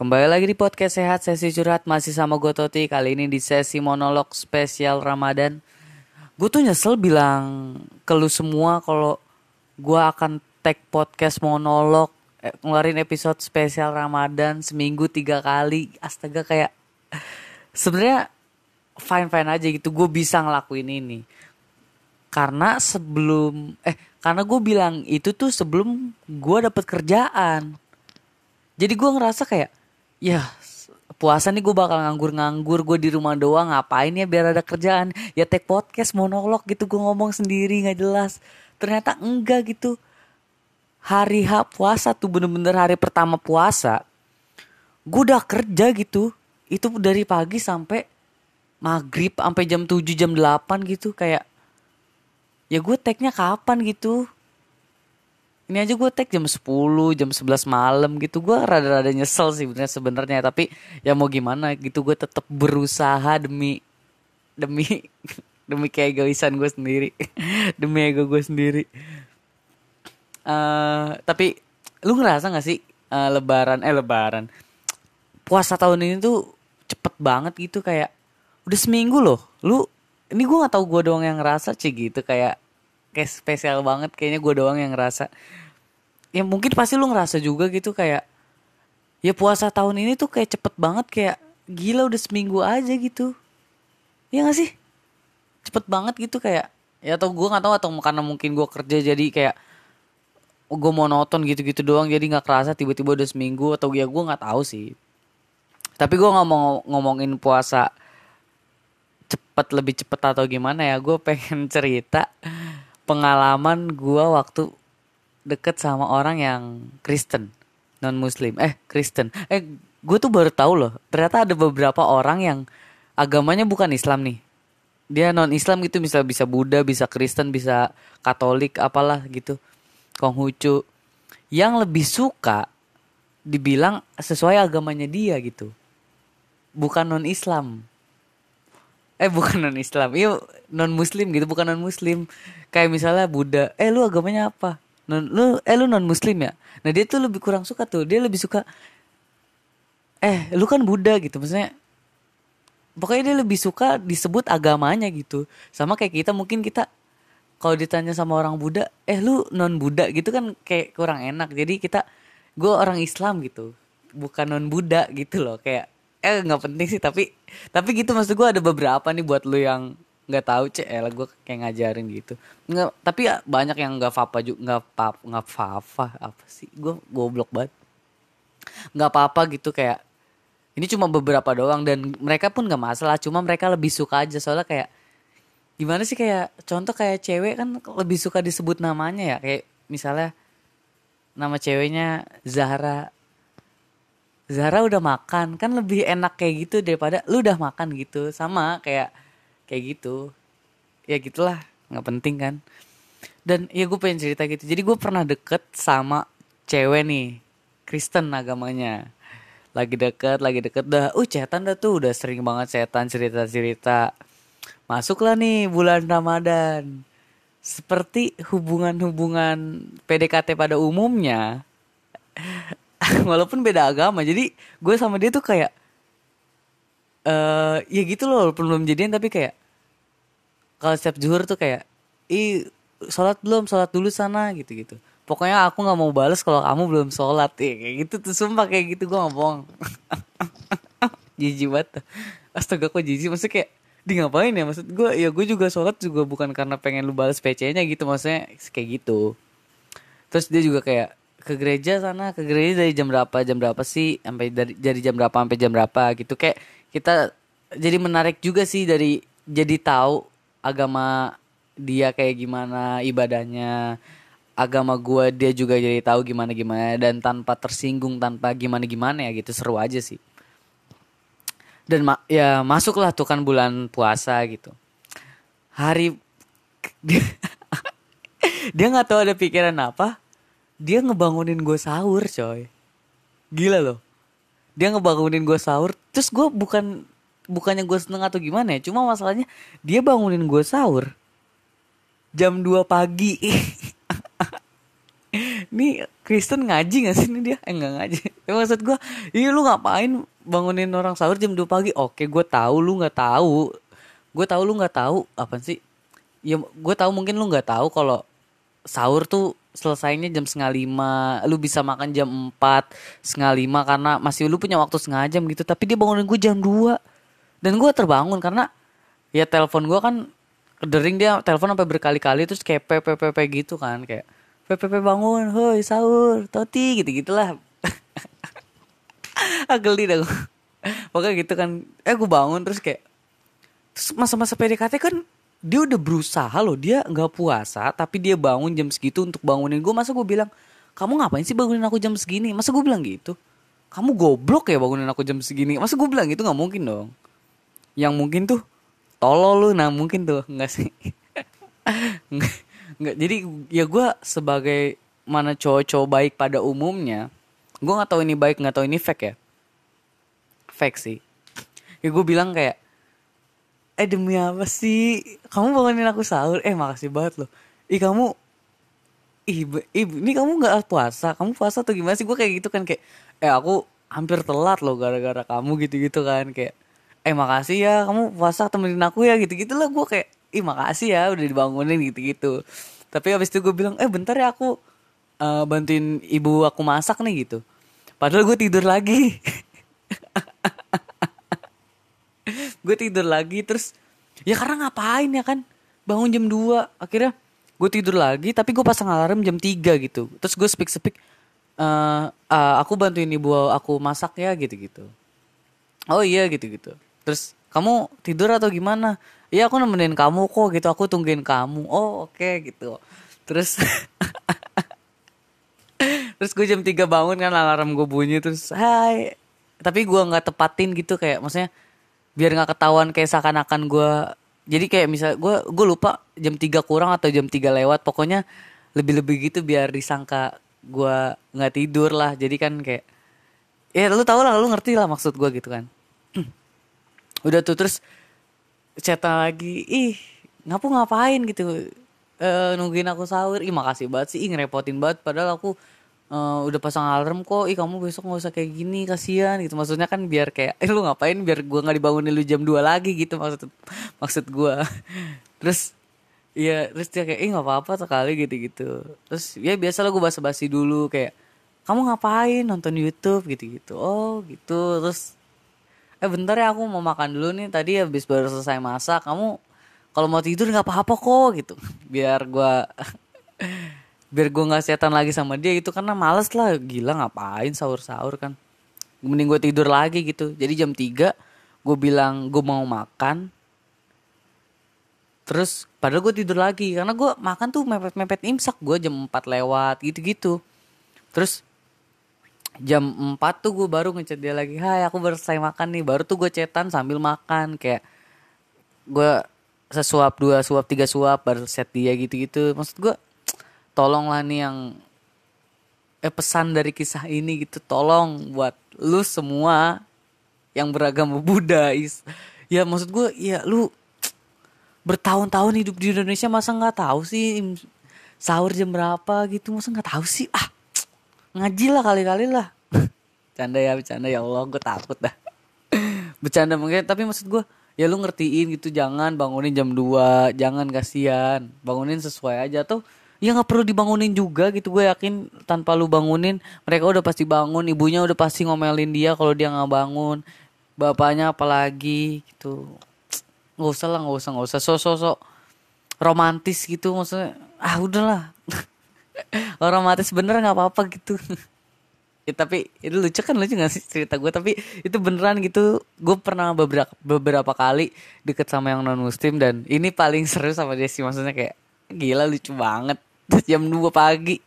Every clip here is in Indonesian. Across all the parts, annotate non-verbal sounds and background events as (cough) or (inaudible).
Kembali lagi di podcast sehat sesi curhat masih sama gue Toti kali ini di sesi monolog spesial Ramadan. Gue tuh nyesel bilang ke lu semua kalau gue akan tag podcast monolog eh, ngeluarin episode spesial Ramadan seminggu tiga kali. Astaga kayak sebenarnya fine fine aja gitu. Gue bisa ngelakuin ini karena sebelum eh karena gue bilang itu tuh sebelum gue dapet kerjaan. Jadi gue ngerasa kayak ya puasa nih gue bakal nganggur-nganggur gue di rumah doang ngapain ya biar ada kerjaan? Ya take podcast monolog gitu gue ngomong sendiri nggak jelas. Ternyata enggak gitu. Hari H puasa tuh bener-bener hari pertama puasa gue udah kerja gitu. Itu dari pagi sampai maghrib sampai jam 7 jam 8 gitu kayak ya gue tagnya kapan gitu ini aja gue tag jam 10 jam 11 malam gitu. Gue rada-rada nyesel sih sebenarnya sebenarnya. Tapi ya mau gimana gitu gue tetap berusaha demi demi (laughs) demi keegoisan gue sendiri. (laughs) Demi ego gue sendiri. Uh, tapi lu ngerasa gak sih uh, lebaran eh lebaran puasa tahun ini tuh cepet banget gitu kayak udah seminggu loh. Lu ini gue nggak tahu gue doang yang ngerasa sih gitu kayak kayak spesial banget kayaknya gue doang yang ngerasa. Ya mungkin pasti lu ngerasa juga gitu kayak ya puasa tahun ini tuh kayak cepet banget kayak gila udah seminggu aja gitu. Ya gak sih? Cepet banget gitu kayak ya atau gue nggak tahu atau karena mungkin gue kerja jadi kayak gue monoton gitu-gitu doang jadi nggak kerasa tiba-tiba udah seminggu atau ya gue nggak tahu sih. Tapi gue nggak mau ngomongin puasa cepet lebih cepet atau gimana ya gue pengen (laughs) cerita pengalaman gue waktu deket sama orang yang Kristen non Muslim eh Kristen. Eh gue tuh baru tahu loh ternyata ada beberapa orang yang agamanya bukan Islam nih. Dia non Islam gitu bisa bisa Buddha bisa Kristen bisa Katolik apalah gitu. Konghucu yang lebih suka dibilang sesuai agamanya dia gitu. Bukan non Islam eh bukan non Islam iya non Muslim gitu bukan non Muslim kayak misalnya Buddha eh lu agamanya apa? Non lu eh lu non Muslim ya? Nah dia tuh lebih kurang suka tuh. Dia lebih suka eh lu kan Buddha gitu. Maksudnya pokoknya dia lebih suka disebut agamanya gitu. Sama kayak kita mungkin kita kalau ditanya sama orang Buddha eh lu non Buddha gitu kan kayak kurang enak. Jadi kita gue orang Islam gitu. Bukan non Buddha gitu loh. Kayak eh nggak penting sih tapi tapi gitu maksud gue ada beberapa nih buat lu yang nggak tahu cek lah gue kayak ngajarin gitu. Nggak tapi ya banyak yang nggak apa juga nggak pap nggak apa apa sih? Gue goblok banget. Nggak apa-apa gitu kayak ini cuma beberapa doang dan mereka pun nggak masalah cuma mereka lebih suka aja. Soalnya kayak gimana sih kayak contoh kayak cewek kan lebih suka disebut namanya ya. Kayak misalnya nama ceweknya Zahra Zahra udah makan kan lebih enak kayak gitu daripada lu udah makan gitu. Sama kayak kayak gitu. Ya gitulah nggak penting kan. Dan ya gue pengen cerita gitu. Jadi gue pernah deket sama cewek nih Kristen agamanya. Lagi deket lagi deket. Dah uh cetan dah tuh. Udah sering banget cetan cerita cerita masuklah nih bulan Ramadan. Seperti hubungan-hubungan PDKT pada umumnya (laughs) walaupun beda agama jadi gue sama dia tuh kayak uh, ya gitu loh belum jadian tapi kayak kalau setiap zuhur tuh kayak ih sholat belum sholat dulu sana gitu gitu pokoknya aku nggak mau balas kalau kamu belum sholat ya kayak gitu tuh sumpah kayak gitu gue nggak bohong. (laughs) Jijik banget astaga kok jijik? Maksudnya kayak di ngapain ya? Maksud gue ya gue juga sholat juga bukan karena pengen lu balas PC-nya gitu maksudnya kayak gitu. Terus dia juga kayak ke gereja sana ke gereja dari jam berapa jam berapa sih sampai dari dari jam berapa sampai jam berapa gitu. Kayak kita jadi menarik juga sih dari jadi tahu agama dia kayak gimana ibadahnya agama gue dia juga jadi tahu gimana gimana dan tanpa tersinggung tanpa gimana gimana ya gitu seru aja sih. Dan ma ya masuklah tuh kan bulan puasa gitu. Hari dia (laughs) dia nggak tahu ada pikiran apa dia ngebangunin gue sahur coy gila loh dia ngebangunin gue sahur terus gue bukan bukannya gue seneng atau gimana ya cuma masalahnya dia bangunin gue sahur jam 2 pagi (laughs) Ini Kristen ngaji gak sih ini dia? Eh enggak ngaji. Ya, maksud gue, iya lu ngapain bangunin orang sahur jam 2 pagi? Oke, gue tahu lu nggak tahu. Gue tahu lu nggak tahu apa sih? Ya gue tahu mungkin lu nggak tahu kalau sahur tuh selesainya jam setengah lima. Lu bisa makan jam empat setengah lima karena masih lu punya waktu setengah jam gitu. Tapi dia bangunin gue jam 2 dan gue terbangun karena ya telepon gue kan dering dia telepon sampai berkali-kali terus kayak PPPP gitu kan kayak PPP bangun hoi sahur toti gitu gitulah (laughs) agel dah pokoknya gitu kan. Eh gue bangun terus kayak terus masa-masa PDKT kan dia udah berusaha loh dia nggak puasa tapi dia bangun jam segitu untuk bangunin gue masa gue bilang kamu ngapain sih bangunin aku jam segini? Masa gue bilang gitu? Kamu goblok ya bangunin aku jam segini. Masa gue bilang gitu? Nggak mungkin dong. Yang mungkin tuh tolol lu nah mungkin tuh. Nggak sih? (laughs) Nggak, jadi ya gue sebagai mana cowok-cowok baik pada umumnya gue nggak tahu ini baik nggak tahu ini fake ya. Fake sih. Ya gue bilang kayak eh demi apa sih? Kamu bangunin aku sahur. Eh makasih banget loh. Ih kamu ih, ih ini kamu nggak puasa? Kamu puasa atau gimana sih? Gue kayak gitu kan kayak eh aku hampir telat loh gara-gara kamu gitu-gitu kan kayak eh makasih ya kamu puasa temenin aku ya gitu-gitu lah. Gue kayak ih makasih ya udah dibangunin gitu-gitu. Tapi habis itu gue bilang eh bentar ya aku uh, bantuin ibu aku masak nih gitu. Padahal gue tidur lagi (laughs) gue tidur lagi terus ya karena ngapain ya kan? Bangun jam 2 akhirnya gue tidur lagi tapi gue pasang alarm jam 3 gitu. Terus gue speak speak uh, uh, aku bantuin ibu aku masak ya gitu gitu oh iya gitu gitu terus kamu tidur atau gimana? Iya aku nemenin kamu kok gitu. Aku tungguin kamu. Oh oke okay, gitu. Terus (laughs) terus gue jam 3 bangun kan alarm gue bunyi terus hai. Tapi gue nggak tepatin gitu kayak maksudnya biar nggak ketahuan kayak seakan-akan gue jadi kayak misal gue gue lupa jam 3 kurang atau jam 3 lewat. Pokoknya lebih-lebih gitu biar disangka gue nggak tidur lah. Jadi kan kayak ya lu tau lah lu ngerti lah maksud gue gitu kan. (clears throat) Udah tuh terus cerita lagi ih ngapu ngapain? gitu. E, nungguin aku sahur. Ih makasih banget sih ih ngerepotin banget. Padahal aku uh, udah pasang alarm kok ih kamu besok nggak usah kayak gini kasihan gitu maksudnya kan biar kayak eh lu ngapain biar gua nggak dibangunin lu jam 2 lagi gitu maksud maksud gua (laughs) terus Iya, terus dia kayak, ih nggak apa-apa sekali gitu-gitu. Terus ya biasa lah gue basa-basi dulu kayak, kamu ngapain nonton YouTube gitu-gitu. Oh gitu. Terus, eh bentar ya aku mau makan dulu nih. Tadi habis baru selesai masak. Kamu kalau mau tidur nggak apa-apa kok gitu. (laughs) Biar gue (laughs) biar gue nggak setan lagi sama dia gitu karena males lah. Gila ngapain sahur-sahur kan? Mending gue tidur lagi gitu. Jadi jam 3 gue bilang gue mau makan. Terus padahal gue tidur lagi. Karena gue makan tuh mepet-mepet imsak. Gue jam 4 lewat gitu-gitu. Terus jam 4 tuh gue baru ngechat dia lagi. Hai aku baru selesai makan nih. Baru tuh gue cetan sambil makan. Kayak gue sesuap dua suap tiga suap baru set dia gitu-gitu. Maksud gue tolonglah nih yang eh pesan dari kisah ini gitu. Tolong buat lu semua yang beragama Buddha is. Ya maksud gue ya lu bertahun-tahun hidup di Indonesia masa nggak tahu sih sahur jam berapa gitu? Masa nggak tahu sih? Ah ngaji lah kali-kali lah. Canda ya bercanda. Ya Allah gue takut dah. Bercanda mungkin tapi maksud gue ya lu ngertiin gitu. Jangan bangunin jam 2 jangan kasihan. Bangunin sesuai aja. Tuh ya nggak perlu dibangunin juga gitu gue yakin tanpa lu bangunin mereka udah pasti bangun ibunya udah pasti ngomelin dia kalau dia nggak bangun bapaknya apalagi gitu. Nggak usah lah nggak usah nggak usah. Sosok sok romantis gitu maksudnya ah udahlah. (laughs) Kalau romantis bener nggak apa-apa gitu. (laughs) Ya, tapi itu lucu kan lucu gak sih cerita gue? Tapi itu beneran gitu. Gue pernah beberapa beberapa kali deket sama yang non muslim dan ini paling seru sama dia sih. Maksudnya kayak gila lucu banget jam 2 pagi.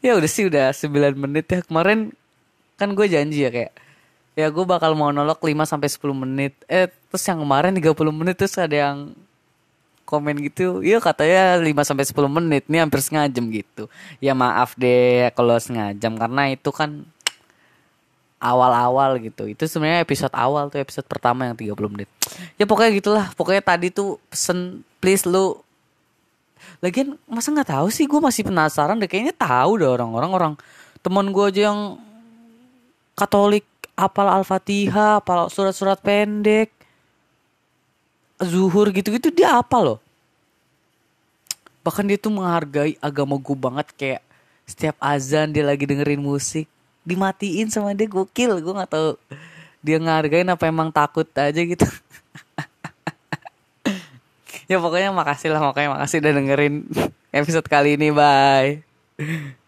Ya udah sih udah 9 menit ya. Kemarin kan gue janji ya kayak ya gue bakal monolog 5 sampai 10 menit. Eh terus yang kemarin 30 menit terus ada yang komen gitu iya katanya 5 sampai 10 menit ini hampir setengah jam gitu. Ya maaf deh kalau setengah jam karena itu kan awal-awal gitu. Itu sebenarnya episode awal tuh episode pertama yang 30 menit. Ya pokoknya gitulah. Pokoknya tadi tuh pesen please lu lagian masa nggak tahu sih? Gue masih penasaran deh. Kayaknya tahu deh orang-orang. Orang teman gue aja yang Katolik apal Al-Fatihah, apal surat-surat pendek, zuhur gitu-gitu dia apa loh. Bahkan dia tuh menghargai agama gue banget. Kayak setiap azan dia lagi dengerin musik dimatiin sama dia. Gokil gue nggak tahu dia ngargain apa emang takut aja gitu (laughs) ya pokoknya makasih lah makanya makasih udah dengerin episode kali ini. Bye